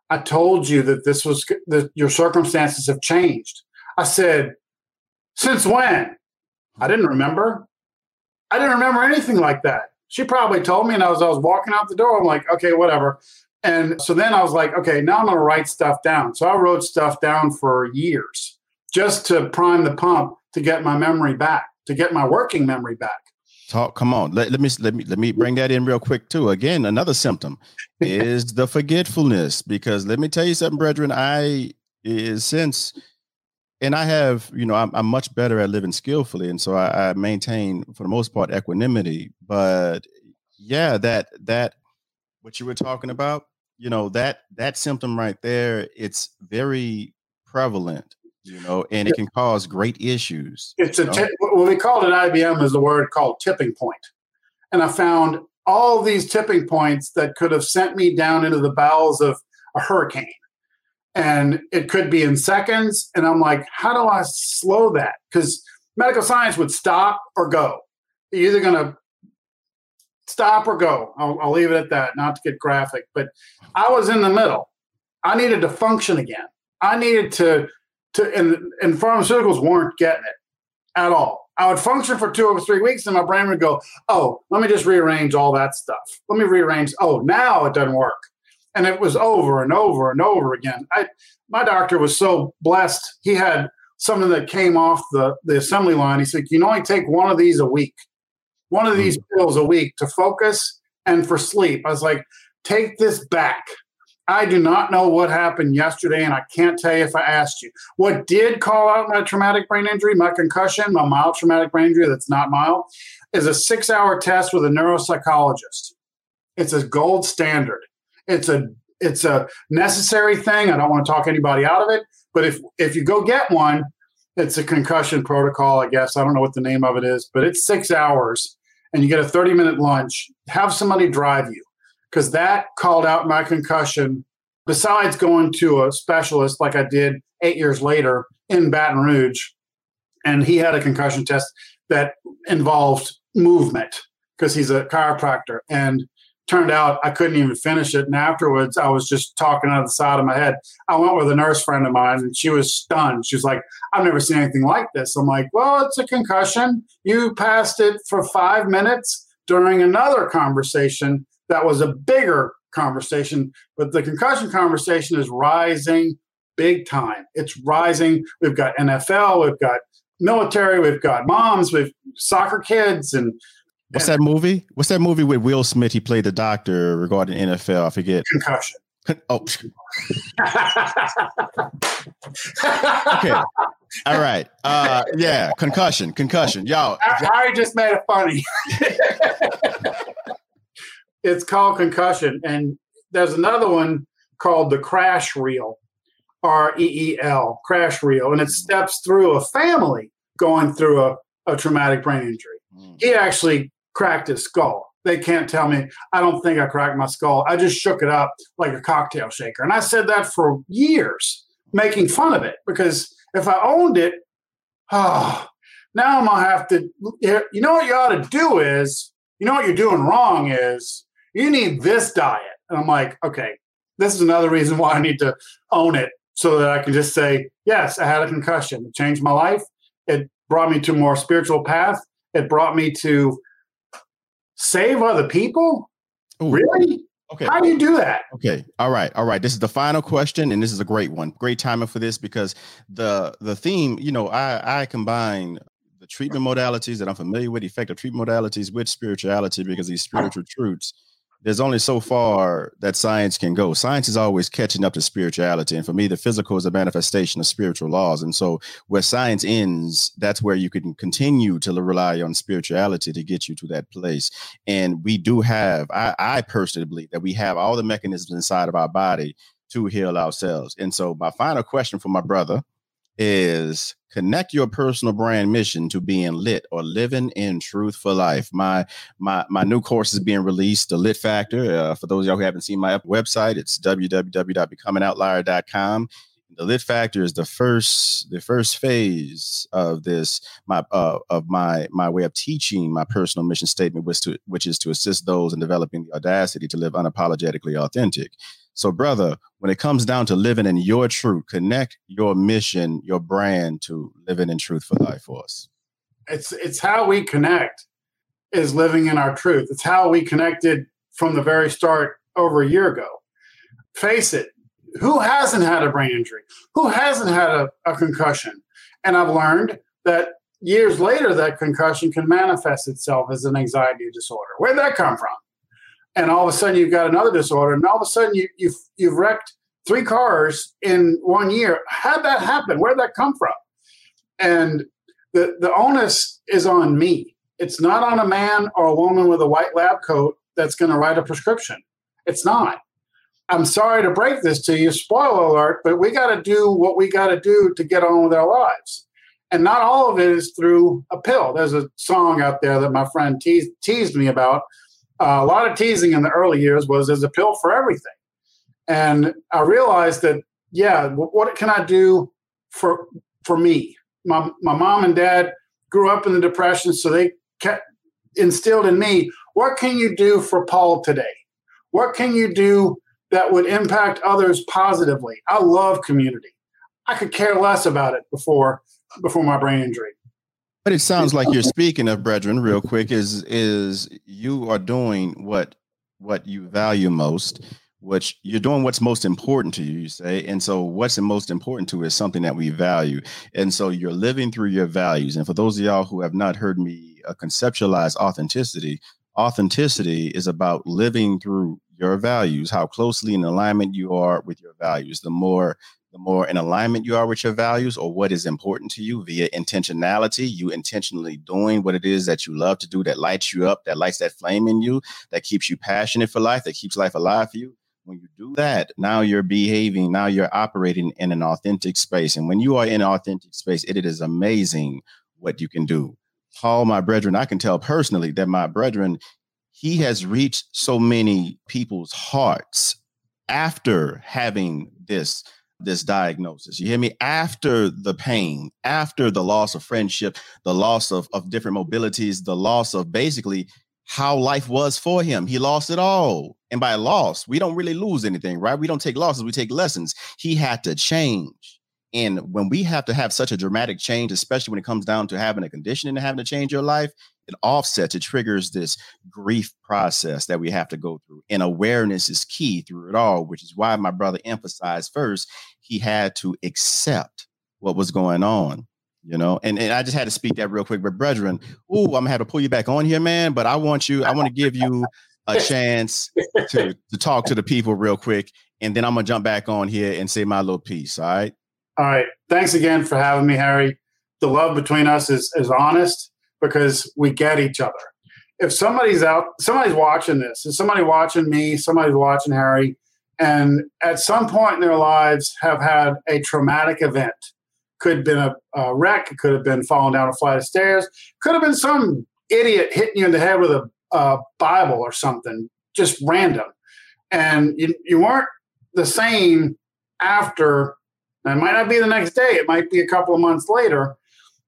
I told you that this was that your circumstances have changed. I said, since when? I didn't remember. I didn't remember anything like that. She probably told me, and I was I was walking out the door. I'm like, okay, whatever. And so then I was like, okay, now I'm going to write stuff down. So I wrote stuff down for years just to prime the pump to get my memory back, to get my working memory back. Talk, come on. Let, let me let me let me bring that in real quick too. Again, another symptom is the forgetfulness. Because let me tell you something, brethren. I is since and I have, you know, I'm, I'm, much better at living skillfully, and so I, I, maintain, for the most part, equanimity. But yeah, that that what you were talking about, you know, that that symptom right there, it's very prevalent you know, and it can cause great issues. It's a t- what we called at IBM is the word called tipping point, and I found all these tipping points that could have sent me down into the bowels of a hurricane, and it could be in seconds. And I'm like, how do I slow that? Because medical science would stop or go. You're either going to stop or go. I'll, I'll leave it at that, not to get graphic, but I was in the middle. I needed to function again. I needed to, to, and, and pharmaceuticals weren't getting it at all. I would function for two or three weeks and my brain would go, oh, let me just rearrange all that stuff. Let me rearrange. Oh, now it doesn't work. And it was over and over and over again. I, my doctor was so blessed. He had something that came off the, the assembly line. He said, you can only take one of these a week one of these hmm. pills a week to focus and for sleep. I was like, take this back. I do not know what happened yesterday, and I can't tell you if I asked you. What did call out my traumatic brain injury, my concussion, my mild traumatic brain injury that's not mild, is a six hour test with a neuropsychologist. It's a gold standard. It's a it's a necessary thing. I don't want to talk anybody out of it, but if if you go get one, it's a concussion protocol, I guess. I don't know what the name of it is, but it's six hours and you get a 30 minute lunch. Have somebody drive you because that called out my concussion. Besides going to a specialist like I did eight years later in Baton Rouge, and he had a concussion test that involved movement because he's a chiropractor. And turned out I couldn't even finish it. And afterwards, I was just talking out of the side of my head. I went with a nurse friend of mine, and she was stunned. She was like, I've never seen anything like this. I'm like, well, it's a concussion. You passed it for five minutes during another conversation that was a bigger conversation. But the concussion conversation is rising big time. It's rising. We've got NFL, we've got military, we've got moms, we've soccer kids, and What's that movie? What's that movie with Will Smith? He played the doctor regarding NFL. I forget. Concussion. Oh. okay. All right. Uh, yeah. Concussion. Concussion. Y'all. I, I just made it funny. it's called concussion, and there's another one called the crash reel, R E E L, crash reel, and it steps through a family going through a, a traumatic brain injury. Mm. He actually cracked his skull. They can't tell me. I don't think I cracked my skull. I just shook it up like a cocktail shaker. And I said that for years, making fun of it because if I owned it, oh, now I'm gonna have to. You know what you ought to do is, you know what you're doing wrong is, you need this diet. And I'm like, okay, this is another reason why I need to own it so that I can just say, yes, I had a concussion. It changed my life. It brought me to a more spiritual path. It brought me to save other people? Ooh. Really? Okay. How do you do that? Okay. All right. All right. This is the final question, and this is a great one. Great timing for this because the the theme, you know, I I combine the treatment modalities that I'm familiar with, effective treatment modalities with spirituality because these spiritual truths there's only so far that science can go. Science is always catching up to spirituality. And for me, the physical is a manifestation of spiritual laws. And so where science ends, that's where you can continue to rely on spirituality to get you to that place. And we do have, I, I personally believe that we have all the mechanisms inside of our body to heal ourselves. And so my final question for my brother is connect your personal brand mission to being lit or living in truth for life. My my my new course is being released, the Lit Factor. Uh, for those of y'all who haven't seen my website, it's www.becomeanoutlier.com. The Lit Factor is the first the first phase of this my uh, of my my way of teaching my personal mission statement, which to which is to assist those in developing the audacity to live unapologetically authentic. So, brother, when it comes down to living in your truth, connect your mission, your brand to living in truth for life for us. It's it's how we connect is living in our truth. It's how we connected from the very start over a year ago. Face it, who hasn't had a brain injury? Who hasn't had a, a concussion? And I've learned that years later, that concussion can manifest itself as an anxiety disorder. Where'd that come from? And all of a sudden you've got another disorder, and all of a sudden you, you've you've wrecked three cars in one year. How'd that happen? Where'd that come from? And the the onus is on me. It's not on a man or a woman with a white lab coat that's going to write a prescription. It's not. I'm sorry to break this to you, spoiler alert, but we got to do what we got to do to get on with our lives. And not all of it is through a pill. There's a song out there that my friend teased, teased me about uh, a lot of teasing in the early years was there's a pill for everything. And I realized that, yeah, what can I do for for me? My, my mom and dad grew up in the depression, so they kept instilled in me what can you do for Paul today? What can you do that would impact others positively? I love community. I could care less about it before before my brain injury. But it sounds like you're speaking of brethren real quick is is you are doing what what you value most which you're doing what's most important to you, you say. And so what's most important to is something that we value. And so you're living through your values. And for those of y'all who have not heard me uh, conceptualize authenticity, authenticity is about living through your values, how closely in alignment you are with your values. The more the more in alignment you are with your values or what is important to you via intentionality, you intentionally doing what it is that you love to do that lights you up, that lights that flame in you, that keeps you passionate for life, that keeps life alive for you when you do that, now you're behaving, now you're operating in an authentic space. And when you are in authentic space, it, it is amazing what you can do. Paul, my brethren, I can tell personally that my brethren, he has reached so many people's hearts after having this this diagnosis. You hear me? After the pain, after the loss of friendship, the loss of, of different mobilities, the loss of basically how life was for him. He lost it all. And by loss, we don't really lose anything, right? We don't take losses, we take lessons. He had to change. And when we have to have such a dramatic change, especially when it comes down to having a condition and having to change your life, it offsets, it triggers this grief process that we have to go through. And awareness is key through it all, which is why my brother emphasized first, he had to accept what was going on you know and, and i just had to speak that real quick but brethren ooh i'm gonna have to pull you back on here man but i want you i want to give you a chance to, to talk to the people real quick and then i'm gonna jump back on here and say my little piece all right all right thanks again for having me harry the love between us is is honest because we get each other if somebody's out somebody's watching this is somebody watching me somebody's watching harry and at some point in their lives have had a traumatic event could have been a, a wreck. Could have been falling down a flight of stairs. Could have been some idiot hitting you in the head with a, a Bible or something, just random. And you, you weren't the same after. It might not be the next day. It might be a couple of months later.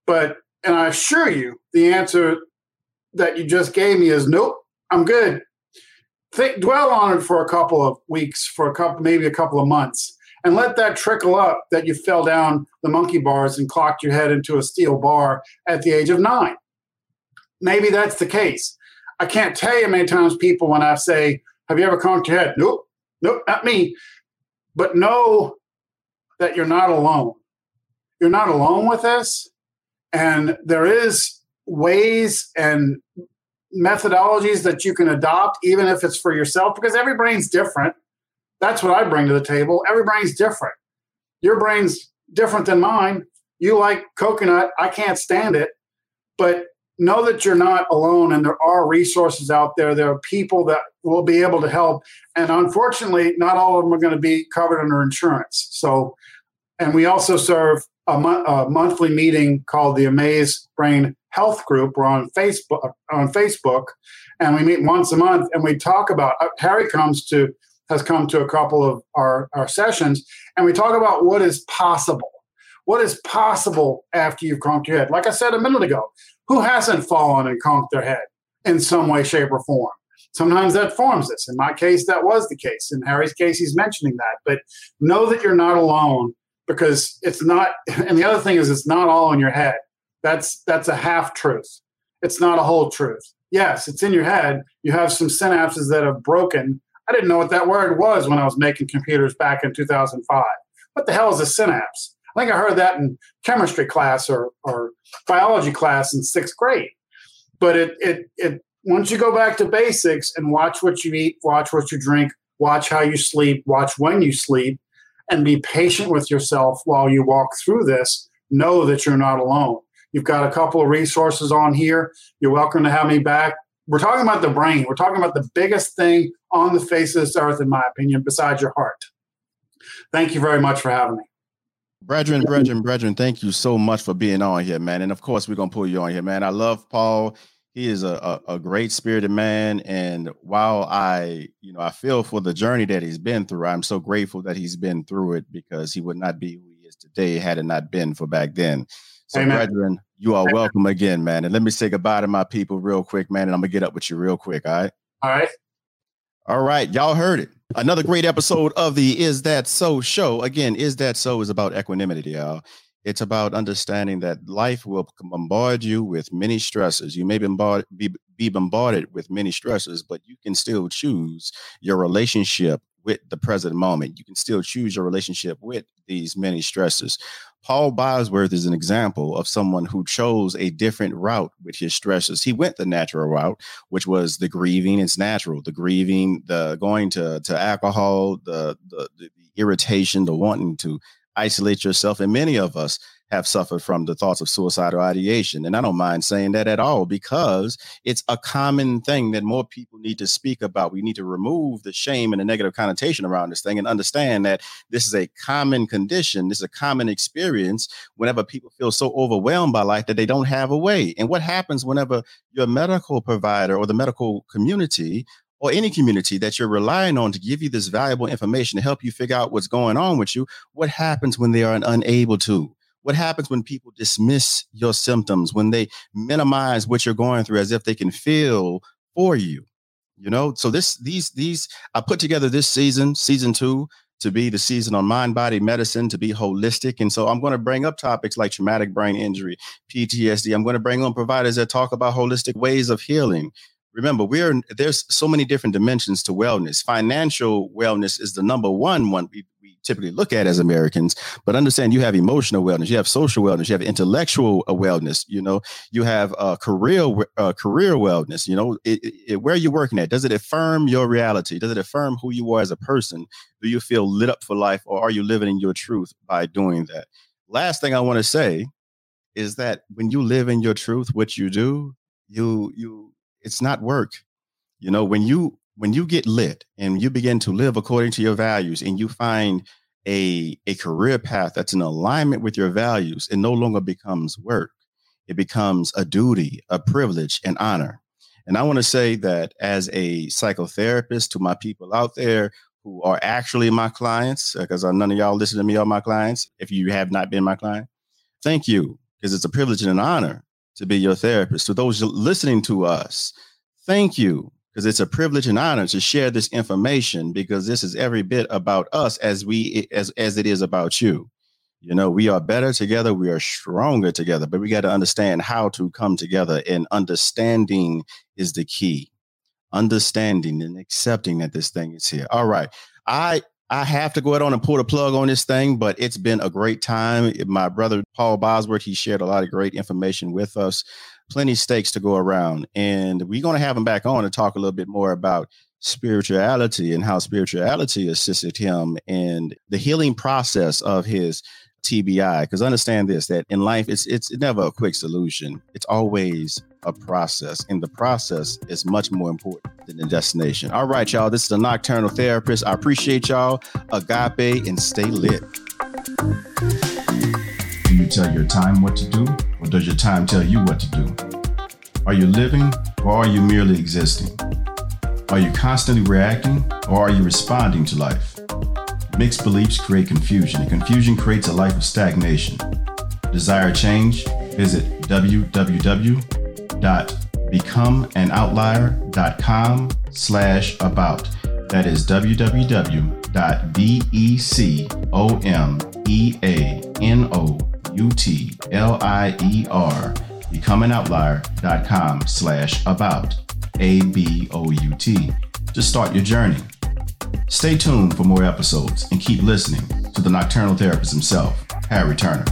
But, and I assure you, the answer that you just gave me is nope, I'm good. Think, dwell on it for a couple of weeks, for a couple, maybe a couple of months and let that trickle up that you fell down the monkey bars and clocked your head into a steel bar at the age of nine. Maybe that's the case. I can't tell you many times people when I say, Have you ever conked your head? Nope, nope, not me. But know that you're not alone. You're not alone with this. And there is ways and methodologies that you can adopt, even if it's for yourself, because every brain's different. That's what I bring to the table. Every brain's different. Your brain's different than mine. You like coconut. I can't stand it. But know that you're not alone and there are resources out there. There are people that will be able to help. And unfortunately, not all of them are going to be covered under insurance. So, and we also serve a, mo- a monthly meeting called the Amaze Brain Health Group. We're on Facebook, on Facebook, and we meet once a month and we talk about. Uh, Harry comes to has come to a couple of our, our sessions, and we talk about what is possible. What is possible after you've conked your head? Like I said a minute ago, who hasn't fallen and conked their head in some way, shape, or form? Sometimes that forms this. In my case, that was the case. In Harry's case, he's mentioning that. But know that you're not alone because it's not. And the other thing is, it's not all in your head. That's that's a half truth. It's not a whole truth. Yes, it's in your head. You have some synapses that have broken I didn't know what that word was when I was making computers back in 2005. What the hell is a synapse? I think I heard that in chemistry class or, or biology class in sixth grade. But it, it, it, once you go back to basics and watch what you eat, watch what you drink, watch how you sleep, watch when you sleep, and be patient with yourself while you walk through this, know that you're not alone. You've got a couple of resources on here. You're welcome to have me back we're talking about the brain. We're talking about the biggest thing on the face of this earth, in my opinion, besides your heart. Thank you very much for having me. Brethren, brethren, brethren, thank you so much for being on here, man. And of course, we're gonna pull you on here, man. I love Paul. He is a, a, a great spirited man. And while I, you know, I feel for the journey that he's been through, I'm so grateful that he's been through it because he would not be who he is today had it not been for back then. So, Amen. brethren, you are Amen. welcome again, man. And let me say goodbye to my people real quick, man. And I'm gonna get up with you real quick. All right. All right. All right. Y'all heard it. Another great episode of the Is That So show. Again, Is That So is about equanimity, y'all. It's about understanding that life will bombard you with many stresses. You may bombard, be, be bombarded with many stresses, but you can still choose your relationship with the present moment. You can still choose your relationship with these many stresses. Paul Bosworth is an example of someone who chose a different route with his stresses. He went the natural route, which was the grieving. It's natural, the grieving, the going to to alcohol, the the, the irritation, the wanting to isolate yourself. And many of us have suffered from the thoughts of suicidal ideation. And I don't mind saying that at all because it's a common thing that more people need to speak about. We need to remove the shame and the negative connotation around this thing and understand that this is a common condition, this is a common experience whenever people feel so overwhelmed by life that they don't have a way. And what happens whenever your medical provider or the medical community or any community that you're relying on to give you this valuable information to help you figure out what's going on with you, what happens when they are unable to? What happens when people dismiss your symptoms, when they minimize what you're going through as if they can feel for you? You know, so this, these, these, I put together this season, season two, to be the season on mind body medicine, to be holistic. And so I'm going to bring up topics like traumatic brain injury, PTSD. I'm going to bring on providers that talk about holistic ways of healing. Remember, we're there's so many different dimensions to wellness. Financial wellness is the number one one typically look at as Americans. But understand you have emotional wellness, you have social wellness, you have intellectual wellness. You know, you have uh, career uh, career wellness. You know, it, it, where are you working at? Does it affirm your reality? Does it affirm who you are as a person? Do you feel lit up for life, or are you living in your truth by doing that? Last thing I want to say is that when you live in your truth, what you do, you you it's not work. You know, when you when you get lit and you begin to live according to your values and you find a, a career path that's in alignment with your values, it no longer becomes work. It becomes a duty, a privilege, an honor. And I want to say that as a psychotherapist to my people out there who are actually my clients, because uh, none of y'all listen to me are my clients, if you have not been my client, thank you, because it's a privilege and an honor to be your therapist. To those listening to us, thank you because it's a privilege and honor to share this information because this is every bit about us as we as as it is about you. You know, we are better together, we are stronger together, but we got to understand how to come together and understanding is the key. Understanding and accepting that this thing is here. All right. I I have to go ahead on and pull the plug on this thing, but it's been a great time. My brother Paul Bosworth, he shared a lot of great information with us plenty stakes to go around. And we're going to have him back on to talk a little bit more about spirituality and how spirituality assisted him in the healing process of his TBI. Because understand this: that in life, it's it's never a quick solution. It's always a process, and the process is much more important than the destination. All right, y'all. This is the Nocturnal Therapist. I appreciate y'all. Agape and stay lit. You tell your time what to do, or does your time tell you what to do? Are you living, or are you merely existing? Are you constantly reacting, or are you responding to life? Mixed beliefs create confusion, and confusion creates a life of stagnation. Desire change? Visit www.becomeanoutlier.com slash about. That is www.becomeanoutlier U-T-L-I-E-R, becomeanoutlier.com slash about, A-B-O-U-T, to start your journey. Stay tuned for more episodes and keep listening to the Nocturnal Therapist himself, Harry Turner.